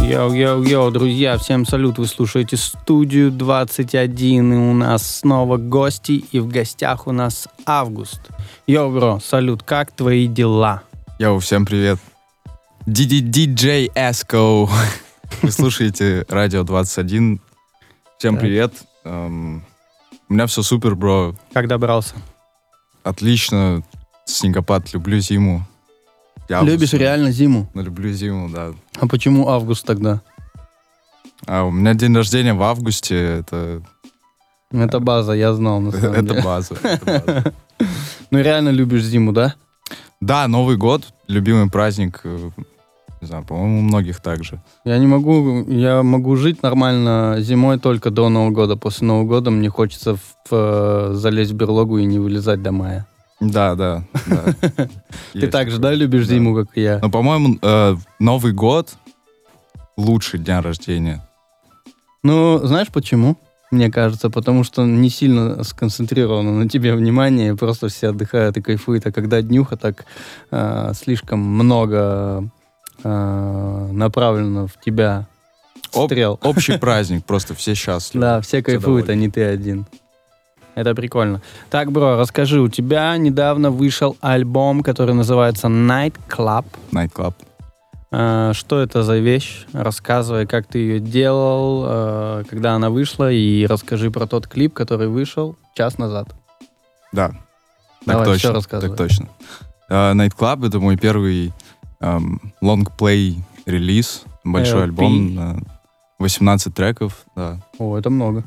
Yo-yo-yo, друзья, всем салют, вы слушаете студию 21, и у нас снова гости, и в гостях у нас Август. Yo, бро, салют, как твои дела? Йоу, всем привет. Диджей Эско. Вы слушаете Радио 21. Всем привет. Эм, У меня все супер, бро. Как добрался? Отлично. Снегопад. Люблю зиму. Я Любишь август, реально зиму? ну, Люблю зиму, да. А почему Август тогда? А у меня день рождения в августе. Это, Это база, я знал на самом это деле. база. это база. Ну реально любишь зиму, да? Да, Новый год. Любимый праздник. э, Не знаю, по-моему, у многих так же. Я не могу, я могу жить нормально зимой только до Нового года. После Нового года мне хочется в, э, залезть в берлогу и не вылезать до мая. Да, да. да. Ты так же, да, любишь Да. зиму, как и я? Но, по-моему, э, Новый год лучший день рождения. Ну, знаешь почему? Мне кажется, потому что не сильно сконцентрировано на тебе внимание, просто все отдыхают и кайфуют, а когда днюха так э, слишком много э, направлено в тебя Об- стрел. Общий праздник, просто все счастливы. Да, все кайфуют, а не ты один. Это прикольно. Так, бро, расскажи, у тебя недавно вышел альбом, который называется Night Club. Night Club. Э, Что это за вещь? Рассказывай, как ты ее делал, э, когда она вышла, и расскажи про тот клип, который вышел час назад. Да. Давай, так точно. рассказывай. Так точно. Э, Night Club — это мой первый эм, лонгплей релиз, большой LP. альбом, на 18 треков, да. О, это много.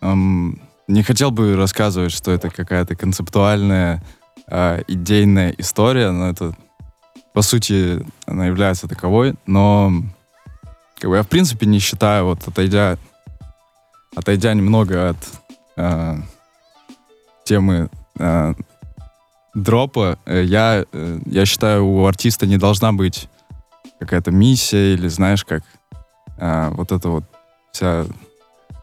Эм, не хотел бы рассказывать, что это какая-то концептуальная, э, идейная история, но это, по сути, она является таковой, но как бы, я, в принципе, не считаю, вот отойдя, отойдя немного от э, темы э, дропа, я, э, я считаю, у артиста не должна быть какая-то миссия или, знаешь, как э, вот это вот вся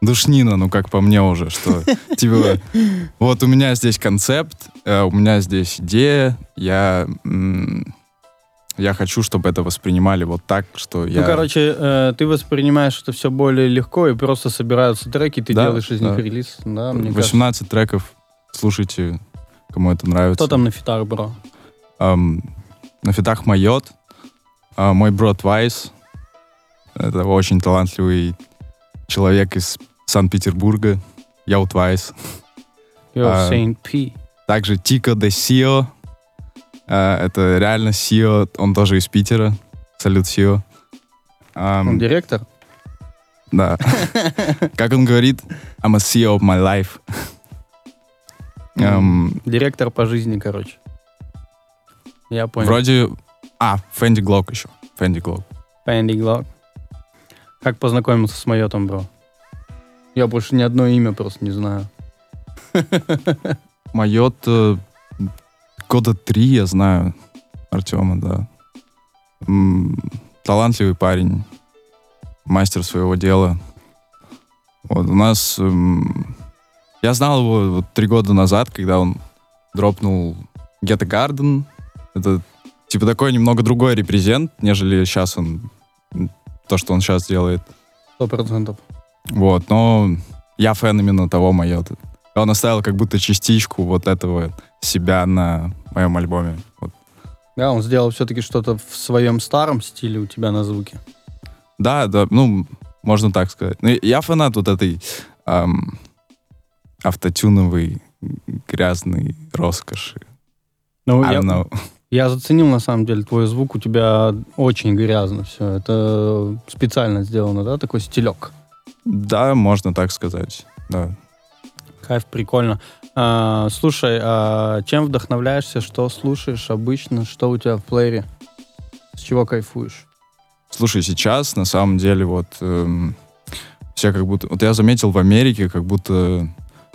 душнина, ну, как по мне уже, что, типа, вот у меня здесь концепт, э, у меня здесь идея, я, я хочу, чтобы это воспринимали вот так, что я... Ну, короче, э, ты воспринимаешь это все более легко, и просто собираются треки, ты Да, делаешь из них да. релиз. Да, мне кажется. 18 треков, слушайте, кому это нравится. Кто там на фитах, бро? Ам, на фитах Майот, а, мой брат Вайс, это очень талантливый человек из Санкт-Петербурга. Yo, А, Saint P. Также Тико де Сио. А, Это реально Сио, он тоже из Питера. Салют Сио. Ам, Он директор? да. Как он говорит, I'm a CEO of my life. Ам, Директор по жизни, короче. Я понял. Вроде... А, Фэнди Глок еще. Фэнди Глок. Пэнди Глок. Как познакомился с Майотом, бро? Я больше ни одно имя просто не знаю. Майот э, года три, я знаю, Артема, да. Талантливый парень, мастер своего дела. Вот у нас... эм, Я знал его вот три года назад, когда он дропнул Get a Garden. Это типа такой немного другой репрезент, нежели сейчас он... То, что он сейчас делает. Сто процентов. Вот, но я фэн именно того Майота. Он оставил как будто частичку вот этого себя на моем альбоме. Вот. Да, он сделал все-таки что-то в своем старом стиле у тебя на звуке. Да, да, ну, можно так сказать. Ну, я фанат вот этой ам, автотюновой грязной роскоши. Ну, я, know. я заценил, на самом деле, твой звук. У тебя очень грязно все. Это специально сделано, да, такой стилек. Да, можно так сказать. Да. Кайф, прикольно. А, слушай, а чем вдохновляешься, что слушаешь обычно, что у тебя в плеере? С чего кайфуешь? Слушай, сейчас на самом деле вот эм, все как будто... Вот я заметил в Америке, как будто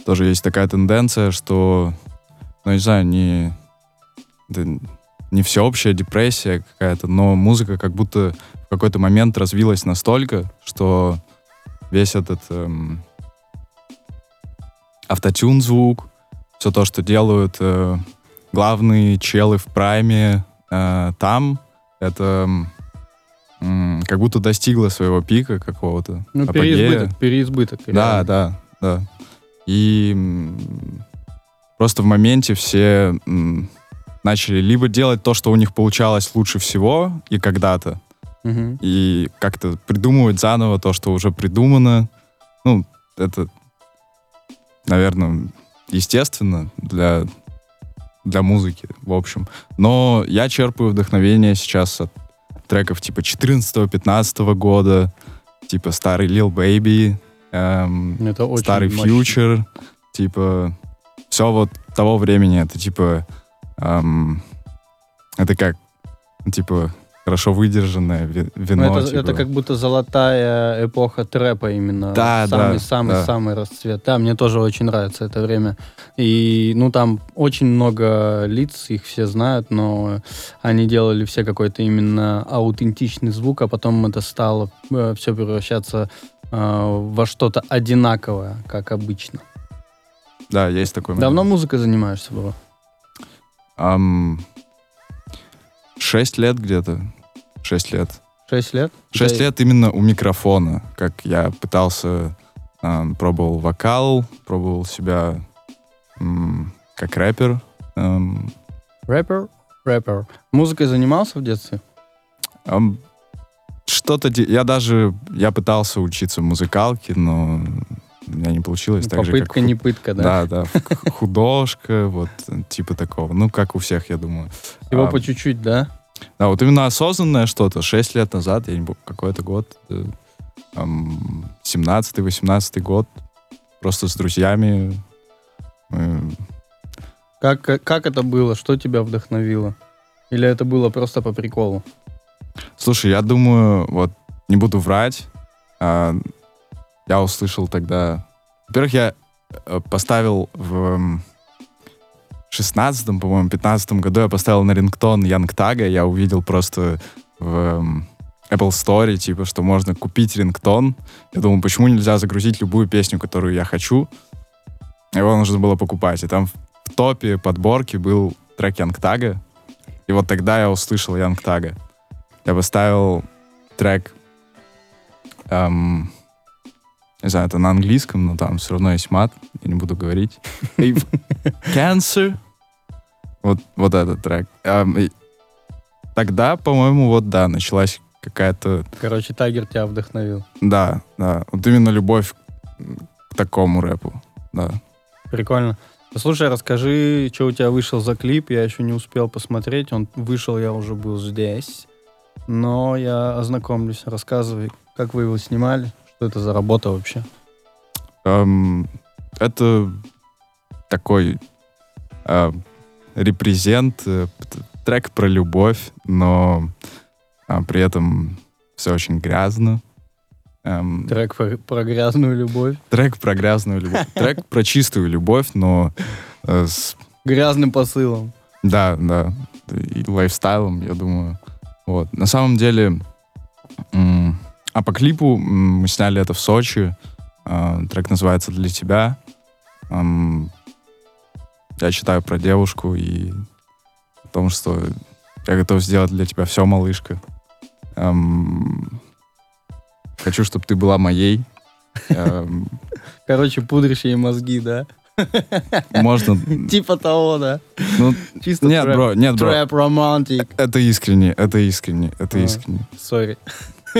тоже есть такая тенденция, что, ну, не знаю, не, это не всеобщая депрессия какая-то, но музыка как будто в какой-то момент развилась настолько, что весь этот эм, автотюн звук, все то, что делают э, главные челы в прайме э, там, это м, как будто достигла своего пика какого-то. Ну, апогея. переизбыток, переизбыток. Да, реально. да, да. И м, просто в моменте все м, начали либо делать то, что у них получалось лучше всего и когда-то, Мгм. и как-то придумывать заново то, что уже придумано. Ну, это, наверное, естественно для, для музыки, в общем. Но я черпаю вдохновение сейчас от треков типа 14-15 года, типа старый Lil Baby, эм, Это старый мощно. Future, типа все вот того времени, это типа эм, это как типа хорошо выдержанное вино. Ну, это, типа. это как будто золотая эпоха трэпа именно. Да, самый, да. Самый-самый да. расцвет. Да, мне тоже очень нравится это время. И, ну, там очень много лиц, их все знают, но они делали все какой-то именно аутентичный звук, а потом это стало э, все превращаться э, во что-то одинаковое, как обычно. Да, есть такой момент. Давно музыкой занимаешься, было? Um, 6 лет где-то. 6 лет. 6 лет? 6 да. лет именно у микрофона, как я пытался, э, пробовал вокал, пробовал себя э, как рэпер. Эм. Рэпер? Рэпер. Музыкой занимался в детстве? Э, что-то... Я даже... Я пытался учиться музыкалке, но у меня не получилось. так же, как Попытка не пытка, да? Да, да. Художка, вот, э, типа такого. Ну, как у всех, я думаю. Его А, по чуть-чуть, да? Да, вот именно осознанное что-то. Шесть лет назад, я не помню, какой-то год, э, ам, 17-18 год, просто с друзьями. Как, как, как это было? Что тебя вдохновило? Или это было просто по приколу? Слушай, я думаю, вот, не буду врать, а, я услышал тогда... Во-первых, я э, поставил в м, 16 по-моему, 15 году я поставил на рингтон Янг Тага, я увидел просто в Apple Store, типа, что можно купить рингтон. Я думал, почему нельзя загрузить любую песню, которую я хочу? Его нужно было покупать. И там в топе подборки был трек Янг Тага. И вот тогда я услышал Янг Тага. Я поставил трек, эм, не знаю, это на английском, но там все равно есть мат, я не буду говорить. Cancer. Вот, вот этот трек. Тогда, по-моему, вот да, началась какая-то, Короче, Тайгер тебя вдохновил. да, да, вот именно любовь к такому рэпу, да. Прикольно. Слушай, расскажи, что у тебя вышел за клип. Я еще не успел посмотреть. Он вышел, я уже был здесь. Но я ознакомлюсь. Рассказывай, как вы его снимали, что это за работа вообще. Эм, это такой э, репрезент, э, трек про любовь, но а, при этом все очень грязно. Эм, Трек про, про грязную любовь. трек про грязную любовь. Трек про чистую любовь, но э, с Грязным посылом. Да, да. И лайфстайлом, я думаю. Вот. На самом деле, м, а по клипу мы сняли это в Сочи. А, Трек называется «Для тебя». Я читаю про девушку и о том, что я готов сделать для тебя все, малышка. Хочу, чтобы ты была моей. Короче, пудришь ей мозги, да? Можно... Типа того, да? Ну, Чисто нет, трэп- бро, нет, бро. Трэп романтик. Это искренне, это искренне, это А. искренне. Sorry.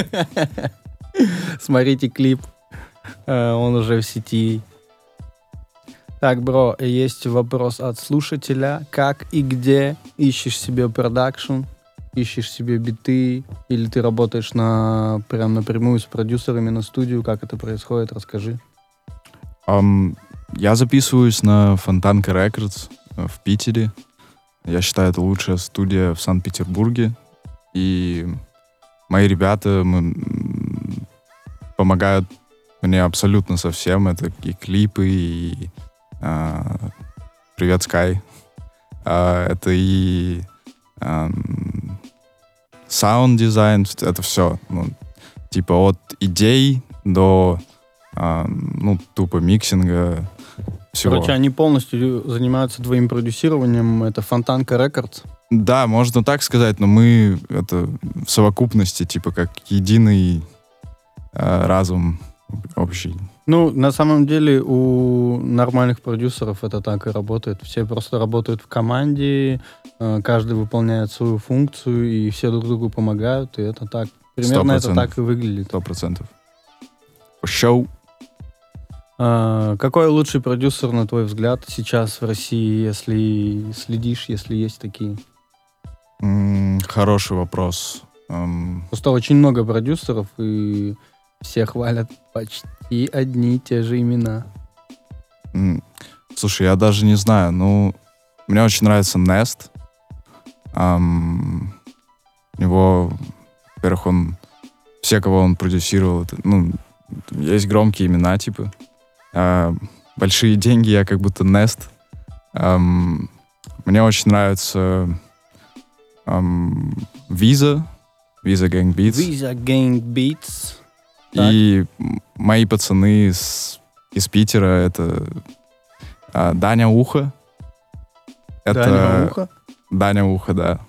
Смотрите клип. Э, Он уже в сети. Так, бро, есть вопрос от слушателя. Как и где ищешь себе продакшн? Ищешь себе биты? Или ты работаешь на прям напрямую с продюсерами на студию? Как это происходит? Расскажи. Ам, я записываюсь на Фонтанка Рекордс э, в Питере. Я считаю, это лучшая студия в Санкт-Петербурге. И мои ребята мы, помогают мне абсолютно со всем. Это и клипы, и а, Привет, Скай. А, это и саунд-дизайн, это все. Ну, типа от идей до а, ну, тупо миксинга всего. Короче, они полностью занимаются твоим продюсированием. Это Фонтанка Records. Да, можно так сказать, но мы это в совокупности, типа, как единый э, разум общий. Ну, на самом деле у нормальных продюсеров это так и работает. Все просто работают в команде, э, каждый выполняет свою функцию, и все друг другу помогают, и это так. Примерно это 100%. так и выглядит. Сто процентов. Шоу. А, какой лучший продюсер, на твой взгляд, сейчас в России, если следишь, если есть такие? М, Хороший вопрос. Эм, Просто очень много продюсеров, и все хвалят почти одни и те же имена. м, Слушай, я даже не знаю. Ну, мне очень нравится Nest. Ам, у него, во-первых, он... Все, кого он продюсировал, это, ну, есть громкие имена, типа. А, большие деньги, я как будто Nest. Ам, мне очень нравится ам, Visa, Visa Gang Beats. Visa Gang Beats. Так. И м- мои пацаны с- из Питера это а, Даня Ухо. Это Даня Ухо. Даня Ухо, да.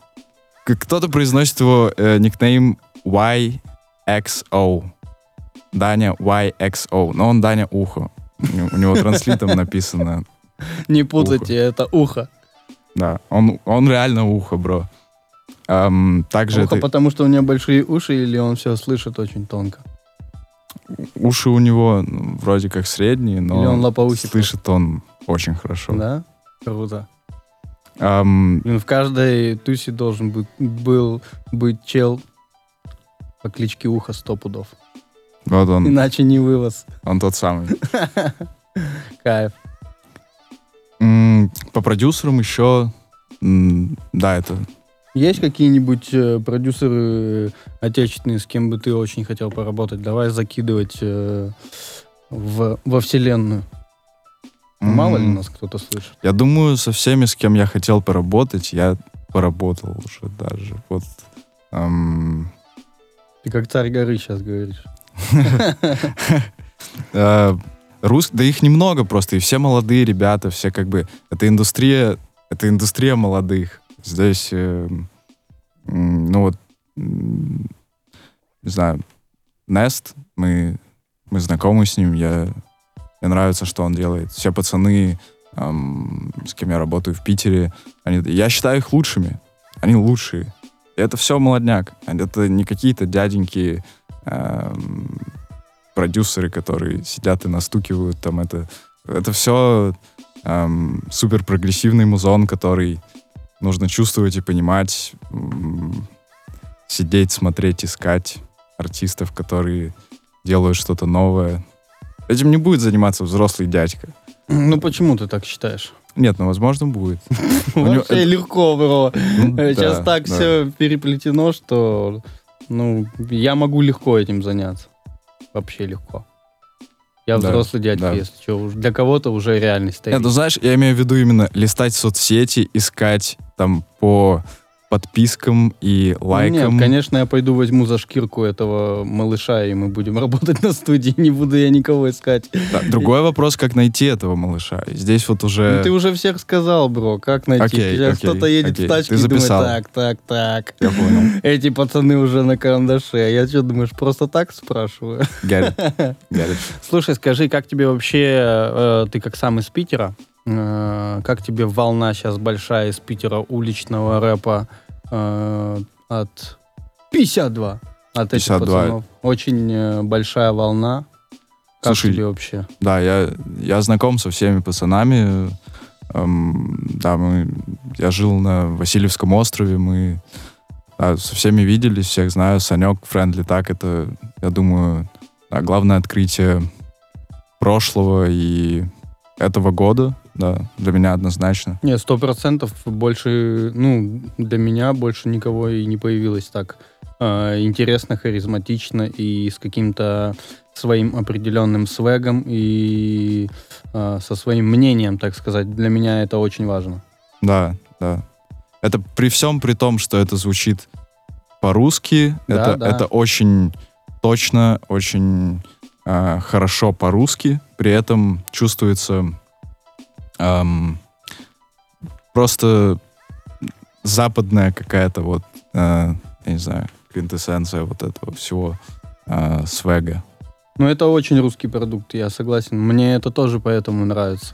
Кто-то произносит его э, никнейм YXO. Даня YXO. Но он Даня Ухо. У него- транслитом написано. Не путайте, это ухо. Да, он, он реально ухо, бро. Ам, также ухо, это- потому что у него большие уши, или он все слышит очень тонко? уши у него ну, вроде как средние, но Или он лопоухий слышит он очень хорошо. Да? Круто. Ам, Блин, в каждой тусе должен быть, был быть чел по кличке Ухо сто пудов. Вот он, Иначе не вывоз. он тот самый. Кайф. По продюсерам еще, да, это Есть какие-нибудь э, продюсеры отечественные, с кем бы ты очень хотел поработать? Давай закидывать э, в, во вселенную. Мало ли нас кто-то слышит. Я думаю, со всеми, с кем я хотел поработать, я поработал уже даже. Вот. ам, Ты как царь горы сейчас говоришь. Рус- да их немного просто, и все молодые ребята, все как бы... Это индустрия, это индустрия молодых. Здесь, э, ну вот, не знаю, Нест, мы, мы знакомы с ним, я, мне нравится, что он делает. Все пацаны, ам, с кем я работаю в Питере, они, я считаю их лучшими. Они лучшие. И это все молодняк. Это не какие-то дяденьки, ам, продюсеры, которые сидят и настукивают там это. Это все супер прогрессивный музон, который нужно чувствовать и понимать, м, сидеть, смотреть, искать артистов, которые делают что-то новое. Этим не будет заниматься взрослый дядька. Ну почему ты так считаешь? Нет, ну, возможно, будет. Вообще легко, бро. Ну, Сейчас так все переплетено, что ну, я могу легко этим заняться. Вообще легко. Я Да, взрослый дядька, да. если что. Уж Для кого-то уже реальность стоит. Нет, ну знаешь, я имею в виду именно листать соцсети, искать там по подпискам и лайкам. Нет, конечно, я пойду возьму за шкирку этого малыша, и мы будем работать на студии. Не буду я никого искать. Да, другой вопрос, как найти этого малыша. Здесь вот уже... Ну, ты уже всех сказал, бро. Как найти? Окей, Сейчас окей, кто-то едет окей. в тачке Ты и думает, записал. так, так, так. Я понял. Эти пацаны уже на карандаше. А я что, думаешь, просто так спрашиваю? It. Слушай, скажи, как тебе вообще, э, ты как сам из Питера, э, как тебе волна сейчас большая из Питера уличного рэпа э, от 52? От этих 52. пацанов. Очень э, большая волна. Как Слушай, тебе вообще? Да, я, я знаком со всеми пацанами. Эм, да, мы, я жил на Васильевском острове, мы да, со всеми виделись, всех знаю. Санек, Френдли, так, это, я думаю, да, главное открытие прошлого и этого года, да, для меня однозначно. Не, сто процентов больше, ну, для меня больше никого и не появилось так э, интересно, харизматично и с каким-то своим определенным свегом и э, со своим мнением, так сказать. Для меня это очень важно. Да, да. Это при всем при том, что это звучит по-русски, Да, это, да. это очень точно, очень э, хорошо по-русски, при этом чувствуется эм, просто западная какая-то вот, э, я не знаю, квинтэссенция вот этого всего э, свега. Ну, это очень русский продукт, я согласен. Мне это тоже поэтому нравится.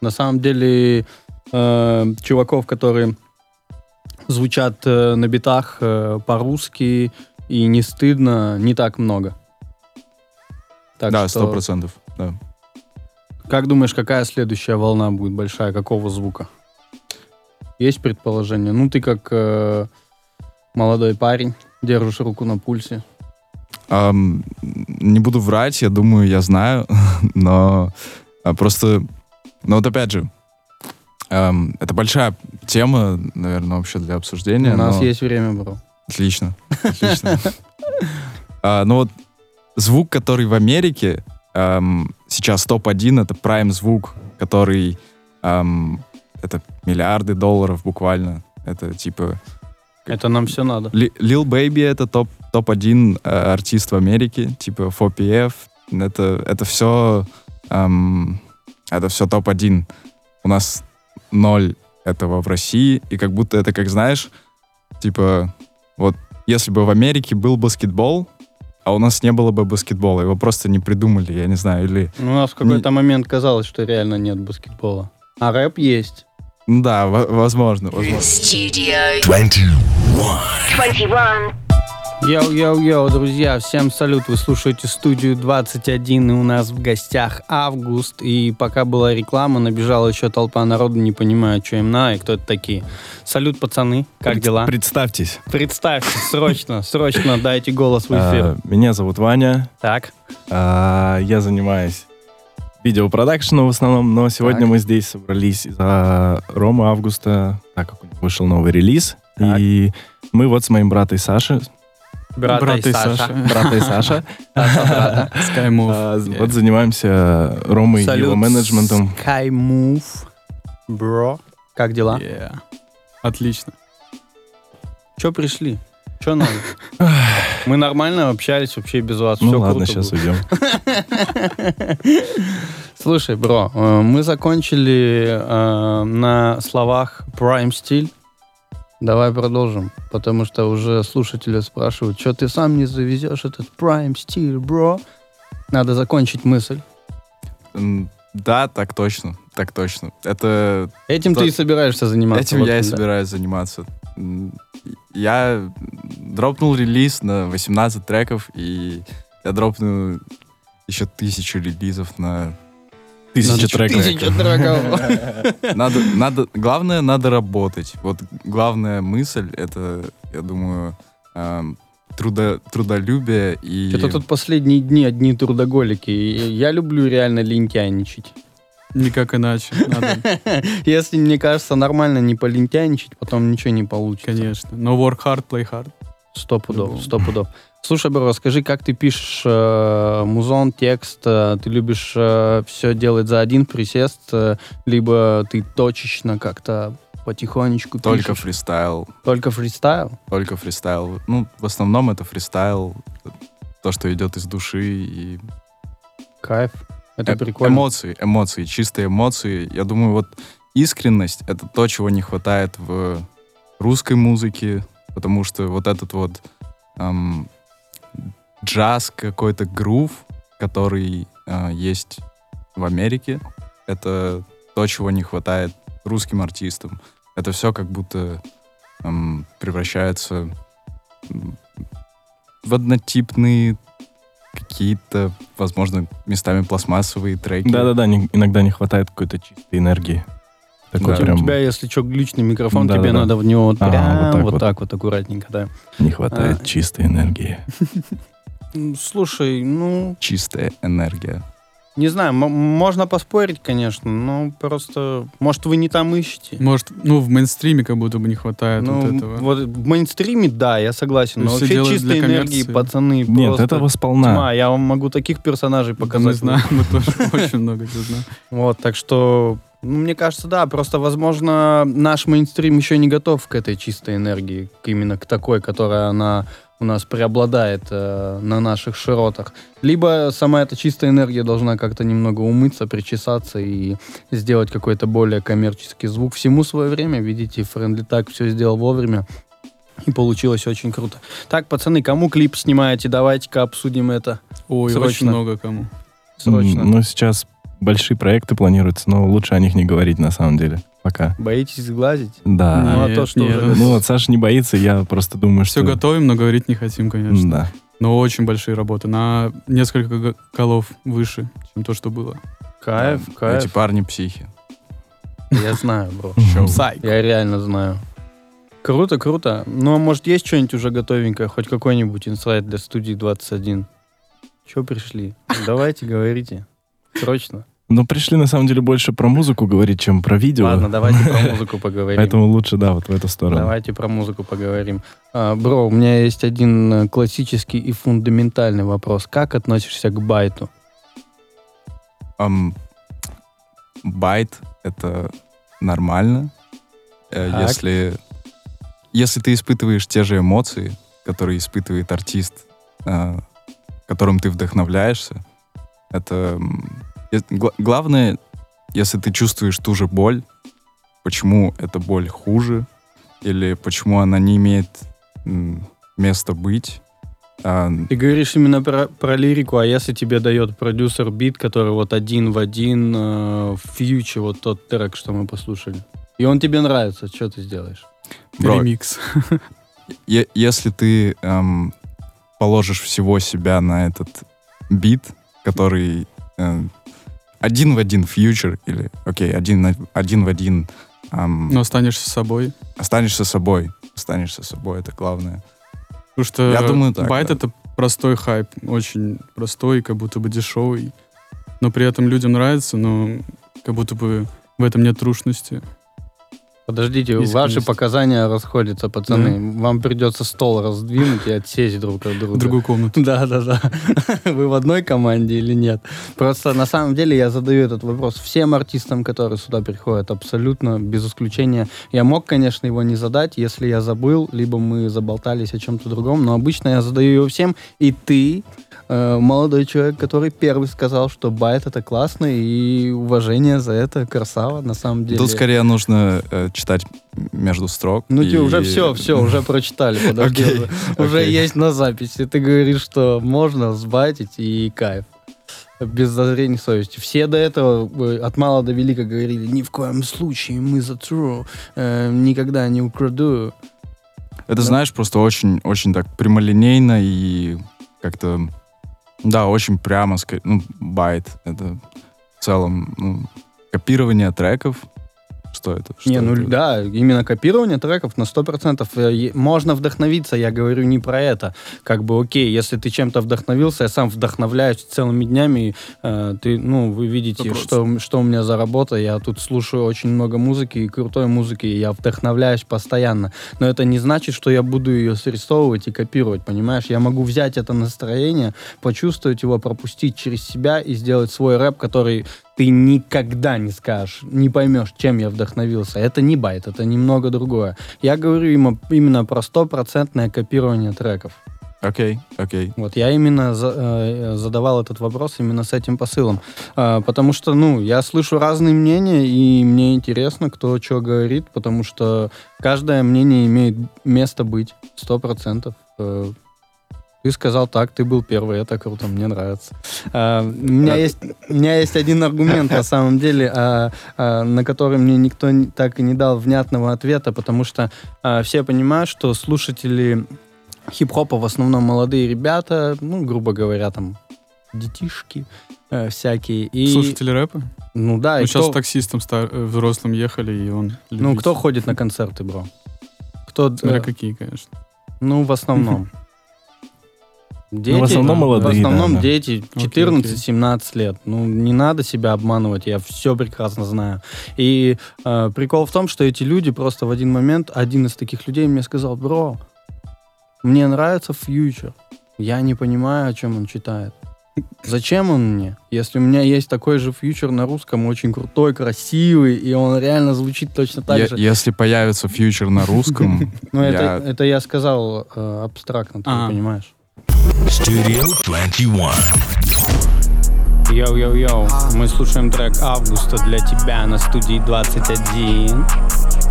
На самом деле, э, чуваков, которые звучат э, на битах э, по-русски и не стыдно, не так много. Так да, сто процентов. Да. Как думаешь, какая следующая волна будет большая? Какого звука? Есть предположение? Ну, ты как э, молодой парень, держишь руку на пульсе. Ам, не буду врать, я думаю, я знаю, но а, просто, ну вот опять же, ам, это большая тема, наверное, вообще для обсуждения. У нас но- есть время, бро. Отлично, отлично. А, Ну вот звук, который в Америке ам, сейчас топ-1, это prime звук, который ам, это миллиарды долларов буквально. Это типа Это нам все надо. Lil Baby это топ топ-1 э, артист в Америке, типа 4PF. Это, это все это все топ-1. У нас ноль этого в России, и как будто это, как знаешь, типа, вот если бы в Америке был баскетбол, а у нас не было бы баскетбола, его просто не придумали, я не знаю, или... Ну, У нас в какой-то момент казалось, что реально нет баскетбола. А рэп есть. Да, во- возможно, возможно. Studio 21. 21. Yo-yo-yo, друзья, всем салют, вы слушаете студию 21, и у нас в гостях Август, и пока была реклама, набежала еще толпа народу, не понимая, что им надо и кто это такие. Салют, пацаны, как Пред- дела? Представьтесь. Представьте, срочно, срочно дайте голос в эфир. А, Меня зовут Ваня. Так, А, Я занимаюсь видеопродакшеном в основном, но сегодня Так. мы здесь собрались за Рома Августа, так как у него вышел новый релиз. Так. И мы вот с моим братой Сашей, брат, Брат и и Саша. Саша. брата и Саша, Саша, брата. Skymove. а, вот занимаемся Ромой и его менеджментом. Skymove, бро. Как дела? Yeah. Отлично. Че пришли? Че надо? Мы нормально общались вообще без вас. Ну ладно, сейчас было. уйдем. Слушай, бро, э, мы закончили э, на словах Prime стиль. Давай продолжим, потому что уже слушатели спрашивают, что ты сам не завезешь этот Prime стиль, бро? Надо закончить мысль. Да, так точно, так точно. Это Этим Да. ты и собираешься заниматься. Этим вот, я и да. собираюсь заниматься. Я дропнул релиз на 18 треков, и я дропну еще тысячу релизов на... Тысяча треков. Тысяча треков. Надо, надо, главное, надо работать. Вот главная мысль, это, я думаю, эм, трудо, трудолюбие и... Это тут последние дни одни трудоголики. И Я люблю реально лентяйничать. Никак иначе. Надо, Если, мне кажется, нормально не полентяйничать, потом ничего не получится. конечно. Но work hard, play hard. Сто пудов, сто пудов. Слушай, бро, расскажи, как ты пишешь э, музон, текст? э, ты любишь все делать за один присест, э, либо ты точечно как-то потихонечку Только пишешь? фристайл, Только фристайл? только фристайл. Ну, в основном это фристайл, то, что идет из души и Кайф. Это Э- прикольно. Эмоции, эмоции, чистые эмоции. Я думаю, вот искренность — это то, чего не хватает в русской музыке, потому что вот этот вот эм, джаз, какой-то грув, который э, есть в Америке, это то, чего не хватает русским артистам. Это все как будто эм, превращается в однотипные какие-то, возможно, местами пластмассовые треки. Да-да-да, иногда не хватает какой-то чистой энергии. Такой Да. У прям тебя, если что, глючный микрофон, Да, тебе да, да. надо в него вот Ага, прям вот так вот вот. так вот аккуратненько, да. не хватает А. чистой энергии. Слушай, ну, Чистая энергия. не знаю, можно поспорить, конечно, но просто, может, вы не там ищете. Может, ну, в мейнстриме как будто бы не хватает Ну, вот этого. вот в мейнстриме, да, я согласен. Но вообще чистой энергии, пацаны, Нет, просто этого сполна. тьма. Я вам могу таких персонажей Да мы показать. знаем, мы тоже очень много знаем. Вот, так что, ну, мне кажется, да, просто, возможно, наш мейнстрим еще не готов к этой чистой энергии, к именно к такой, которая она у нас преобладает э, на наших широтах. Либо сама эта чистая энергия должна как-то немного умыться, причесаться и сделать какой-то более коммерческий звук. Всему свое время, видите, Френдли так все сделал вовремя. И получилось очень круто. Так, пацаны, кому клип снимаете? Давайте-ка обсудим это Ой, Срочно. очень много кому. срочно. Ну, сейчас большие проекты планируются, но лучше о них не говорить на самом деле. Пока. Боитесь сглазить? Да. Ну, а Нет, то, что нет. уже- Ну, вот Саша не боится, я просто думаю, Все что... готовим, но говорить не хотим, конечно. Да. Но очень большие работы. На несколько голов выше, чем то, что было. Кайф, кайф. Эти парни психи. Я знаю, бро. Сайк. Я реально знаю. Круто, круто. Ну, а может, есть что-нибудь уже готовенькое? Хоть какой-нибудь инсайт для студии 21? Че пришли? Давайте, говорите. Срочно. Но пришли, на самом деле, больше про музыку говорить, чем про видео. Ладно, давайте про музыку поговорим. Поэтому лучше, да, вот в эту сторону. Давайте про музыку поговорим. А, бро, у меня есть один э, классический и фундаментальный вопрос. Как относишься к байту? Ам, байт — это нормально, э, Так. если, если ты испытываешь те же эмоции, которые испытывает артист, э, которым ты вдохновляешься. Это главное, если ты чувствуешь ту же боль, почему эта боль хуже или почему она не имеет места быть. А, Ты говоришь именно про, про лирику, а если тебе дает продюсер бит, который вот один в один э, в фьюче, вот тот трек, что мы послушали, и он тебе нравится, что ты сделаешь? бро, Ремикс. Если ты эм, положишь всего себя на этот бит, который э, один в один Future, или, окей, один, на- один в один, эм, Но останешься собой. останешься собой. Останешься собой, это главное. Потому что Я думаю, так, байт да. это простой хайп. Очень простой, как будто бы дешевый. Но при этом людям нравится, но как будто бы в этом нет трушности. Подождите, Искренность. ваши показания расходятся, пацаны. Вам придется стол раздвинуть и отсесть друг от друга. В другую комнату. Да, да, да. Вы в одной команде или нет? Просто на самом деле я задаю этот вопрос всем артистам, которые сюда приходят, абсолютно без исключения. Я мог, конечно, его не задать, если я забыл, либо мы заболтались о чем-то другом, но обычно я задаю его всем. И ты, э, молодой человек, который первый сказал, что байт это классно, и уважение за это красава, на самом деле. Тут скорее нужно э, читать между строк. Ну, и- тебе уже все, все, уже прочитали, подожди, уже, есть на записи. Ты говоришь, что можно сбайтить и кайф. Без зазрения совести. Все до этого э, от мала до велика говорили, ни в коем случае мы за true, э, никогда не украду. Это, Да. знаешь, просто очень, очень так прямолинейно и как-то, да, очень прямо, ну, байт. Это в целом ну, копирование треков. Что это? Что не, ну это? да, именно копирование треков на 100%. Э, Можно вдохновиться, я говорю не про это. Как бы окей, если ты чем-то вдохновился, я сам вдохновляюсь целыми днями. э, ты, ну, вы видите, 100%. что, что у меня за работа. Я тут слушаю очень много музыки и крутой музыки, и я вдохновляюсь постоянно. Но это не значит, что я буду ее срисовывать и копировать, понимаешь? Я могу взять это настроение, почувствовать его, пропустить через себя и сделать свой рэп, который ты никогда не скажешь, не поймешь, чем я вдохновился. Это не байт, это немного другое. Я говорю именно, именно про стопроцентное копирование треков. Окей, окей. Вот я именно за- э, задавал этот вопрос именно с этим посылом. А, потому что, ну, я слышу разные мнения, и мне интересно, кто что говорит, потому что каждое мнение имеет место быть, сто процентов. Э, Ты сказал так, ты был первый, это круто, мне нравится. А, у, меня есть, у меня есть один аргумент, на самом деле, а, а, на который мне никто так и не дал внятного ответа, потому что а, все понимают, что слушатели хип-хопа в основном молодые ребята, ну, грубо говоря, там, детишки э, всякие. И, Слушатели рэпа? Ну да, и Ну, сейчас кто, с таксистом стар- э, взрослым ехали, и он ну, любитель. кто ходит на концерты, бро? Кто, Смотря э, какие, конечно. ну, в основном. Дети, в основном молодые, В основном да, дети Окей, 14-17 лет. Ну, не надо себя обманывать, я все прекрасно знаю. И э, прикол в том, что эти люди просто в один момент, один из таких людей мне сказал, бро, мне нравится фьючер. Я не понимаю, о чем он читает. Зачем он мне? Если у меня есть такой же фьючер на русском, очень крутой, красивый, и он реально звучит точно так Е- же. Если появится Future на русском, Ну, это, я- это я сказал э, абстрактно, ты А. понимаешь. Studio 21. Йоу-йоу-йоу, мы слушаем трек Августа для тебя на студии 21.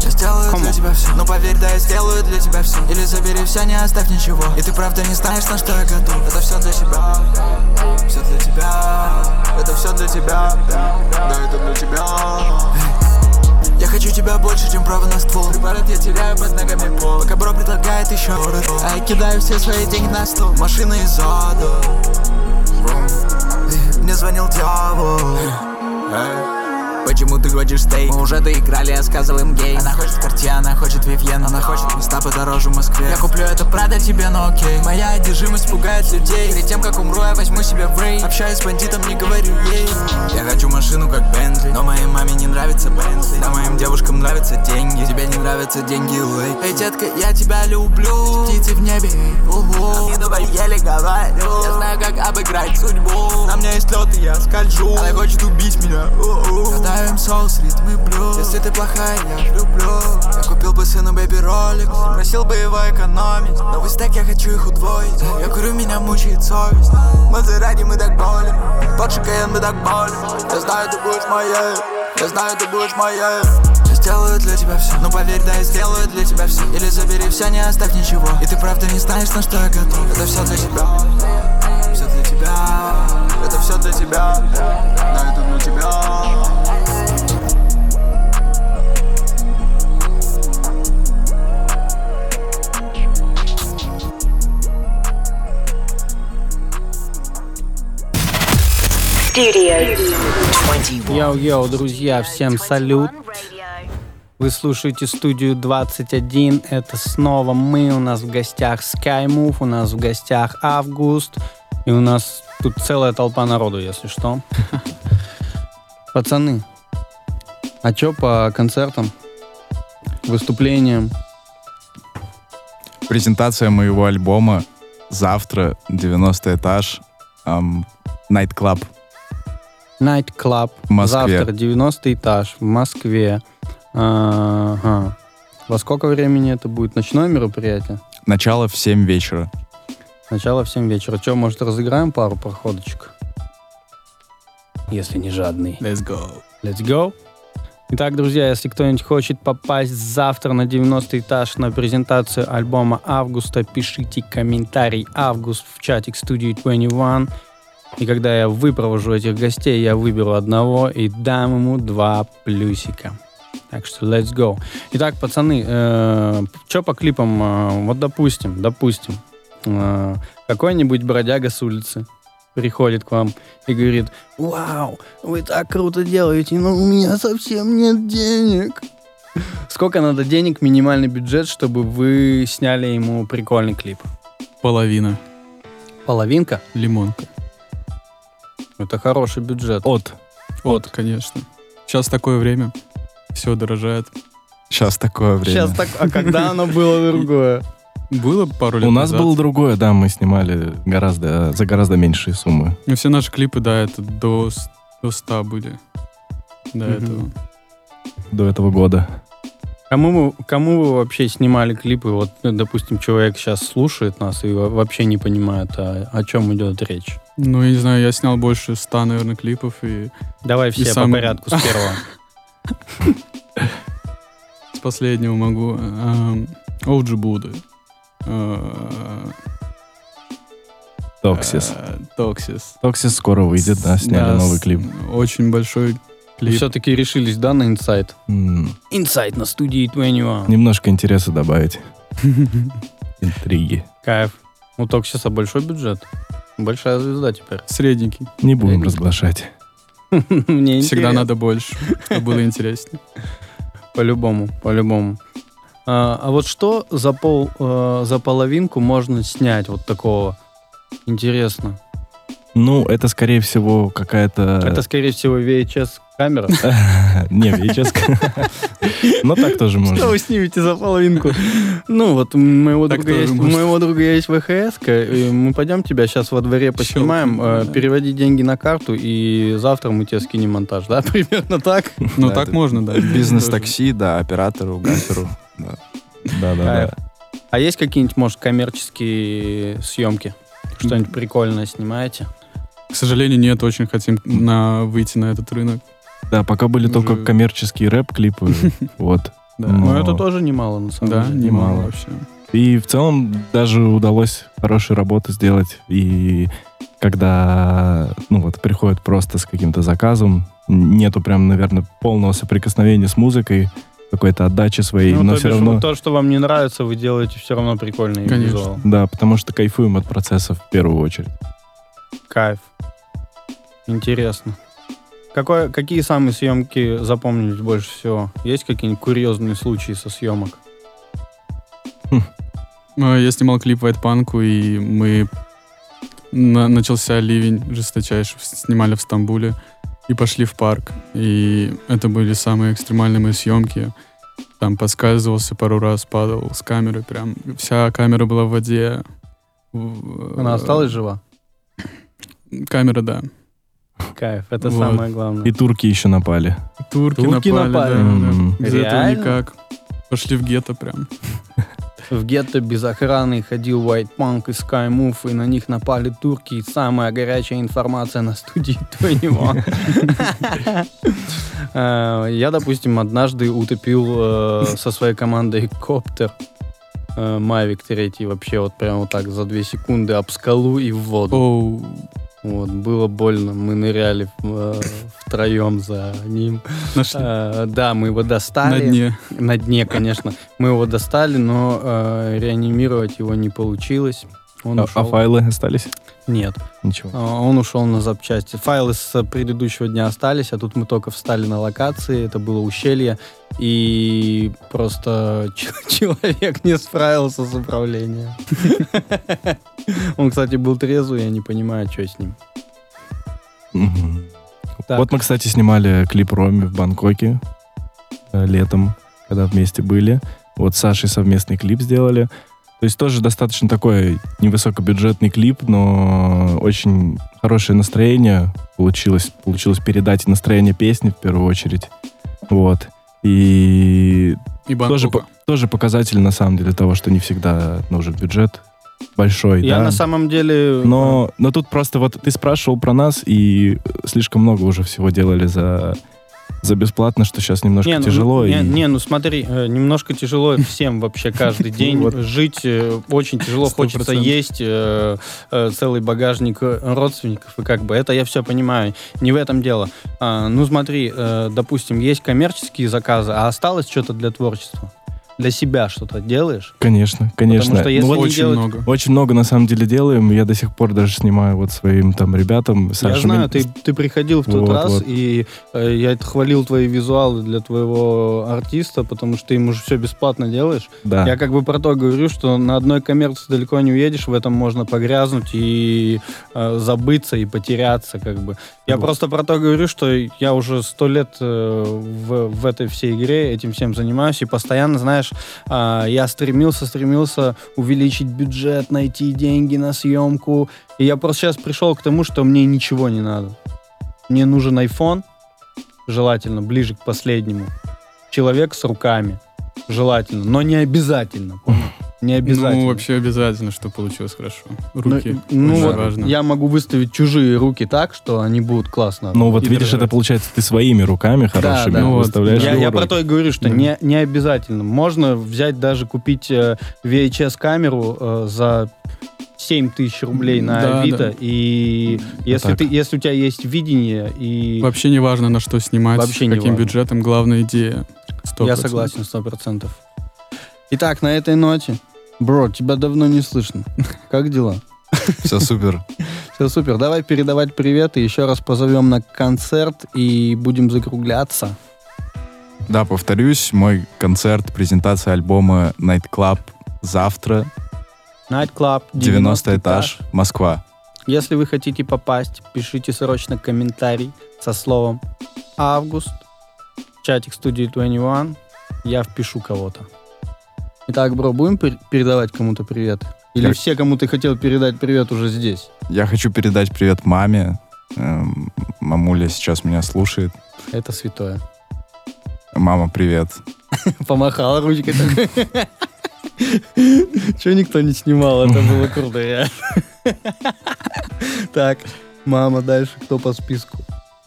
Я сделаю Come для on. тебя все Ну поверь, да, я сделаю для тебя все Или забери все, не оставь ничего. И ты правда не знаешь, на что я готов. Это все для тебя. Все для тебя. Это все для тебя. Да, это для тебя я хочу тебя больше, чем право на ствол. Приборот я теряю под ногами пол. Пока бро предлагает еще А я кидаю все свои деньги на стол. Машина из ада. Мне звонил дьявол Почему ты хочешь стейк? Мы уже доиграли, я сказал им гей. Она хочет Cartier, она хочет Вивьен. Она хочет места подороже в Москве. Я куплю это Прада тебе, но окей. Моя одержимость пугает людей. Перед тем, как умру, я возьму себе в рей Общаюсь с бандитом, не говорю ей. Я хочу машину, как Бентли. Но моей маме не нравится Бентли. А моим девушкам нравятся деньги. Тебе не нравятся деньги, лейк Эй, детка, я тебя люблю. Птицы в небе, угу давай еле говорю Я знаю, как обыграть судьбу. На мне есть лед, и я скольжу. Она хочет убить меня, у-у. Катаем соус, ритмы блюз Если ты плохая, я влюблю Я купил бы сыну бэби ролик Просил бы его экономить. Новый стек, я хочу их удвоить. Я курю, меня мучает совесть. Мазерати, мы так болим. Порше Каен, мы так болим. Я знаю, ты будешь моей. Я знаю, ты будешь моей. Сделаю для тебя все Ну поверь, да, я сделаю для тебя все Или забери все, не оставь ничего. И ты правда не знаешь, на что я готов. Это все для тебя тебя Это все для тебя Да, это для тебя Studio 21. Йоу-йоу, друзья, всем салют. Вы слушаете студию 21. Это снова мы. У нас в гостях SkyMove, у нас в гостях Август. И у нас тут целая толпа народу, если что. Пацаны, а чё по концертам, выступлениям? презентация моего альбома завтра, 90 этаж, эм, Night Club. Night Club. В Москве. Завтра 90 этаж в Москве. Ага. Во сколько времени это будет? Ночное мероприятие? Начало в 7 вечера. Начало в 7 вечера. Че, может, разыграем пару проходочек? Если не жадный. Let's go. Let's go. Итак, друзья, если кто-нибудь хочет попасть завтра на 90 этаж на презентацию альбома Августа, пишите комментарий Август в чатик студии 21. И когда я выпровожу этих гостей, я выберу одного и дам ему два плюсика. Так что let's go. Итак, пацаны, что по клипам? Э, вот допустим, допустим, э, какой-нибудь бродяга с улицы приходит к вам и говорит, вау, вы так круто делаете, но у меня совсем нет денег. Сколько надо денег, минимальный бюджет, чтобы вы сняли ему прикольный клип? Половина. Половинка? Лимонка. Это хороший бюджет. От. Вот, конечно. Сейчас такое время. Все дорожает. Сейчас такое время. Сейчас так, а когда оно было другое? Было пару лет У нас назад. было другое, да, мы снимали гораздо, за гораздо меньшие суммы. Ну, все наши клипы, да, это до, до 100 были. До Мгм. этого. До этого года. Кому вы, кому вы вообще снимали клипы? Вот, ну, допустим, человек сейчас слушает нас и во- вообще не понимает, а- о чем идет речь. Ну, я не знаю, я снял больше 100, наверное, клипов, и Давай все по самый- порядку с первого. с последнего могу. эм, OG Буды. Э, Toxi$. э, Toxi$. Toxi$ скоро выйдет, да, сняли новый клип. Очень большой клип. Все-таки решились, да, на инсайт? Инсайт на студии 21. Немножко интереса добавить. Интриги. Кайф. У Токсиса большой бюджет. Большая звезда теперь. Средненький. Не будем разглашать. Мне Всегда надо больше, чтобы было интереснее. По-любому, по-любому. А, а вот что за пол, э, за половинку можно снять вот такого? Интересно. Ну, это, скорее всего, какая-то... Это, скорее всего, VHS камера. Не, VHS. Но так тоже Что можно. вы снимете за половинку? Ну, вот у моего друга есть, у можно. моего друга есть ВХС, мы пойдем тебя сейчас во дворе поснимаем, э, да. переводи деньги на карту, и завтра мы тебе скинем монтаж, да? Примерно так. Ну, Да, так можно, да. Бизнес-такси, да, оператору, гаферу. да. Да-да-да. А есть какие-нибудь, может, коммерческие съемки? Что-нибудь прикольное снимаете? К сожалению, нет, очень хотим на, выйти на этот рынок. Да, пока были только Уже- коммерческие рэп-клипы. Вот. Да. Но- Ну, это тоже немало, на самом Да, деле. немало немало. вообще. И в целом даже удалось хорошую работу сделать. И когда, ну вот, приходят просто с каким-то заказом, нету прям, наверное, полного соприкосновения с музыкой, какой-то отдачи своей, Ну, но то все бишь, равно... то, что вам не нравится, вы делаете все равно прикольный Конечно. визуал. Да, потому что кайфуем от процесса в первую очередь. Кайф. Интересно. Какой, какие самые съемки запомнились больше всего? Есть какие-нибудь курьезные случаи со съемок? Э, Я снимал клип White Punk, и мы... на- начался ливень жесточайший, снимали в Стамбуле, и пошли в парк. И это были самые экстремальные мои съемки. Там подскальзывался пару раз, падал с камеры, прям вся камера была в воде. Она осталась жива? Камера, да. Кайф, это Вот. самое главное. И турки еще напали. Турки, Турки напали, напали? да, да. Без этого никак. Пошли в гетто прям. В гетто без охраны ходил White Punk и Sky Move, и на них напали турки. И самая горячая информация на студии 21. Э, Я, допустим, однажды утопил э, со своей командой коптер. э, Mavic 3 вообще вот прямо вот так за две секунды об скалу и в воду. Вот, было больно. Мы ныряли э, втроем за ним. нашли Э, Да, мы его достали. на дне. На дне, конечно. Мы его достали, но э, реанимировать его не получилось. Он А, ушел. а файлы остались? Нет, Ничего. А, он ушел на запчасти. Файлы с предыдущего дня остались, а тут мы только встали на локации. Это было ущелье, и просто человек не справился с управлением. Он, кстати, был трезвый, я не понимаю, что с ним. Вот мы, кстати, снимали клип Роме в Бангкоке э, летом, когда вместе были. Вот с Сашей совместный клип сделали. То есть тоже достаточно такой невысокобюджетный клип, но очень хорошее настроение получилось. Получилось передать настроение песни в первую очередь. Вот. И И тоже, Бангкока. тоже показатель, на самом деле, того, что не всегда нужен бюджет большой. Я да. на самом деле... Но, но тут просто вот ты спрашивал про нас, и слишком много уже всего делали за, за бесплатно, что сейчас немножко Не, ну, тяжело. Не, и- не, ну смотри, э, немножко тяжело всем вообще каждый день жить. э, Очень тяжело, хочется есть э, целый багажник родственников. И как бы это я все понимаю. Не в этом дело. А, ну смотри, допустим, есть коммерческие заказы, а осталось что-то для творчества? Для себя что-то делаешь? Конечно, конечно. что если Ну вот Очень делать- много. очень много на самом деле делаем. Я до сих пор даже снимаю вот своим там ребятам. Саша я знаю, ты, ты приходил в тот Вот, раз, вот. и э, я хвалил твои визуалы для твоего артиста, потому что ты ему же все бесплатно делаешь. Да. Я как бы про то говорю, что на одной коммерции далеко не уедешь, в этом можно погрязнуть и э, забыться и потеряться, как бы. Я Вот. просто про то говорю, что я уже сто лет э, в, в этой всей игре этим всем занимаюсь, и постоянно, знаешь, а, я стремился, стремился увеличить бюджет, найти деньги на съемку, и я просто сейчас пришел к тому, что мне ничего не надо. Мне нужен iPhone, желательно ближе к последнему, человек с руками, желательно, но не обязательно? Не обязательно. Ну, вообще обязательно, чтобы получилось хорошо. Руки. Ну, очень вот важно. я могу выставить чужие руки так, что они будут классно. Ну вот И видишь, дрожать. это получается ты своими руками хорошими да. Ну вот. выставляешь. я, я про то и говорю, что Да. не, не обязательно. Можно взять даже купить э, VHS-камеру э, за 7 тысяч рублей на Да, Авито, да. и если, так. ты, если у тебя есть видение, и Вообще не важно, на что снимать, Вообще не каким важно. бюджетом, главная идея. 100%. я согласен, сто процентов. Итак, на этой ноте, бро, тебя давно не слышно. Как дела? Все супер. Все супер. Давай передавать привет и еще раз позовем на концерт и будем закругляться. Да, повторюсь, мой концерт, презентация альбома Night Club завтра, Night Club, 90 этаж, Москва. Если вы хотите попасть, пишите срочно комментарий со словом «Август», чатик студии 21, я впишу кого-то. Итак, бро, будем пер- передавать кому-то привет? Или Так. все, кому ты хотел передать привет, уже здесь? Я хочу передать привет маме. Эм, Мамуля сейчас меня слушает. Это святое. Мама, привет. Помахала ручкой такой. Чего никто не снимал? Это было круто. Так, мама, дальше кто по списку?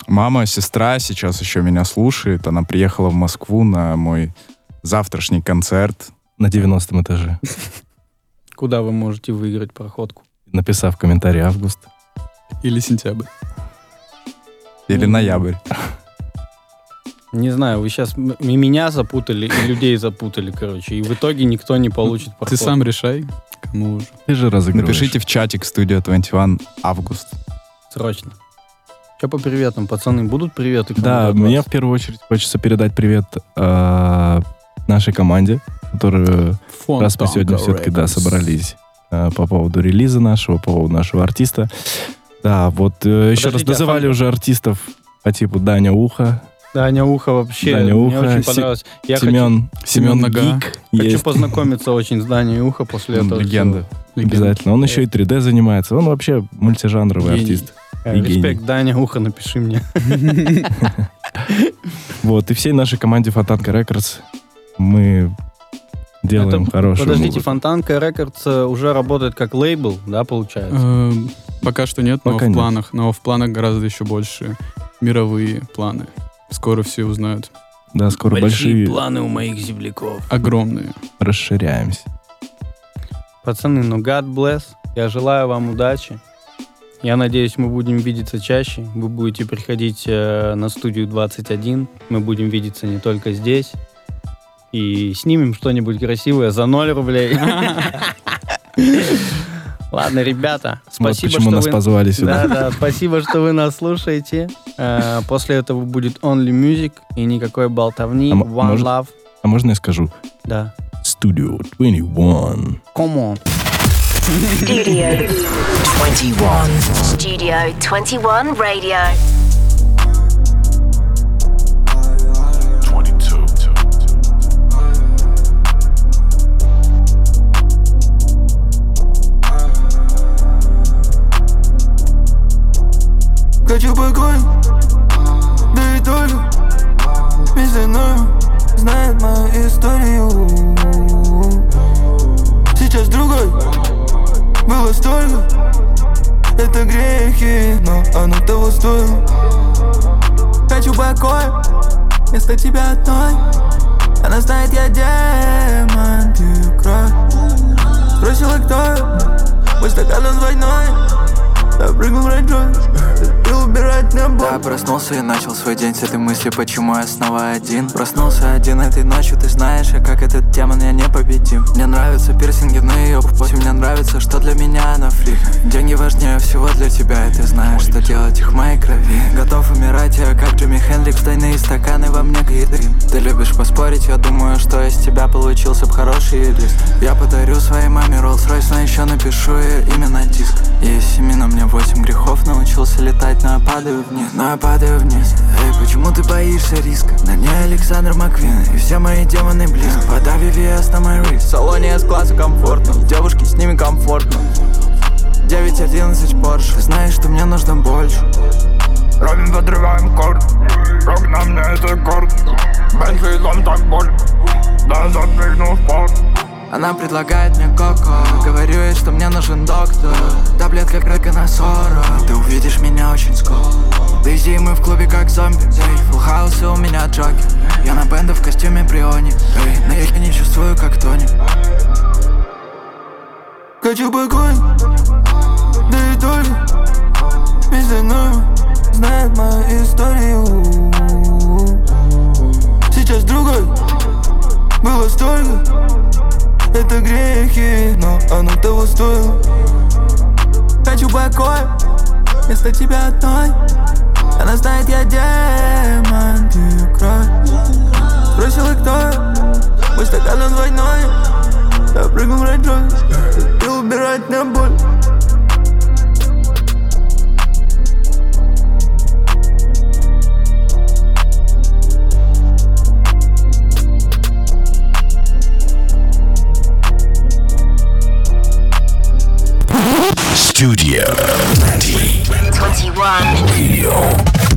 Мама, сестра сейчас еще меня слушает. Она приехала в Москву на мой завтрашний концерт. На 90 этаже. Куда вы можете выиграть проходку? Написав комментарий август. Или сентябрь. Или Мгм. ноябрь. Не знаю, вы сейчас и меня запутали, и людей запутали, короче. И в итоге никто не получит Ты проходку. сам решай, кому уже. Ты же разыгрываешь. Напишите в чатик студия 21 август. Срочно. Че по приветам, пацаны? Будут приветы? кому-то Да, от мне вас? в первую очередь хочется передать привет э, нашей команде, которая Фон раз мы сегодня все-таки да, собрались э, по поводу релиза нашего, по поводу нашего артиста. Да, вот э, еще раз Подождите, называли фан- уже артистов по типу Даня Ухо, Даня Ухо вообще. Даня Мне Ухо, очень понравилось. Я хочу, Семен, Семен Семен Нога. Гик. хочу есть. познакомиться очень с Даней Ухо после этого. Легенда. Обязательно. Он еще и 3D занимается. Он вообще мультижанровый Гений. артист. всего. И Э, гений. Респект, Даня Ухо, напиши мне. Вот, и всей нашей команде Фонтанка Records мы делаем Это- хорошую Подождите, музыку. Фонтанка Records э, уже работает как лейбл, да, получается? Эм, Пока что нет, но Пока в нет. планах. Но в планах гораздо еще больше мировые планы. Скоро все узнают. Да, скоро большие планы у моих земляков. Огромные. расширяемся. Пацаны, ну God bless. Я желаю вам удачи. Я надеюсь, мы будем видеться чаще. Вы будете приходить э, на студию 21. Мы будем видеться не только здесь. И снимем что-нибудь красивое за 0 рублей. Ладно, ребята, Вот спасибо, почему что нас вы... позвали Да, сюда. да, спасибо, что вы нас слушаете. Э, После этого будет Only Music и никакой болтовни. А One может- Love. А можно я скажу? Да. Studio 21. Come on. Studio 21. Studio 21 Radio. Хочу покой, да и только Вместе мною знает мою историю. Сейчас другой, было столько. Это грехи, но оно того стоило Хочу покой, вместо тебя одной. Она знает, я демон, ты кровь. Спросила, кто я, мой стакан он двойной. Я прыгнул в Range ты убирать не буду Да, проснулся и начал свой день с этой мысли, почему я снова один? Проснулся один этой ночью, ты знаешь, а как этот демон, я непобедим. Мне нравятся пирсинги на ее пути, мне нравится, что для меня она фрик. Деньги важнее всего для тебя, и ты знаешь, что делать их в моей крови. Готов умирать, я как Джимми Хендрикс, тайные стаканы во мне гидрим. Ты любишь поспорить, я думаю, что из тебя получился бы хороший юрист Я подарю своей маме Rolls-Royce, но еще напишу ее имя на диск. Есть семена, мне восемь грехов, научился летать, но я падаю вниз Но я падаю вниз. Эй, почему ты боишься риска? На мне Александр Маквин И все мои демоны близко. Вода VVS на мой риск В салоне с-класса комфортно девушки с ними комфортно. 911 Porsche Знаешь, что мне нужно больше? Робин подрываем корт. Рок на мне это корт? Бентли дом так боль Да запрыгнул в порт Она предлагает мне коко. Говорю ей, что мне нужен доктор. Таблетка крека на 40 Ты увидишь меня очень скоро. Дейзи, мы в клубе как зомби. Эй, и у меня джокер. Я на бенде в костюме Бриони Эй, но я не чувствую как Тони Хочу покой Да и Вместе мною Знает мою историю. Сейчас другой. Было столько это грехи, но оно того стоило. Хочу покоя, вместо тебя одной. Она знает, я демон, ты кровь. Спросила, кто я, мой стакан он двойной. Я прыгнул в ты убирать мне боль Studio 21 Radio.